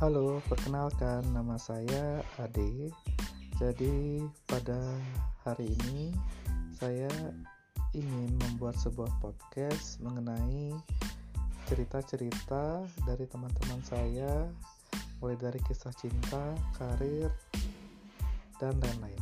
Halo, perkenalkan nama saya Ade. Jadi, pada hari ini saya ingin membuat sebuah podcast mengenai cerita-cerita dari teman-teman saya, mulai dari kisah cinta, karir, dan lain-lain.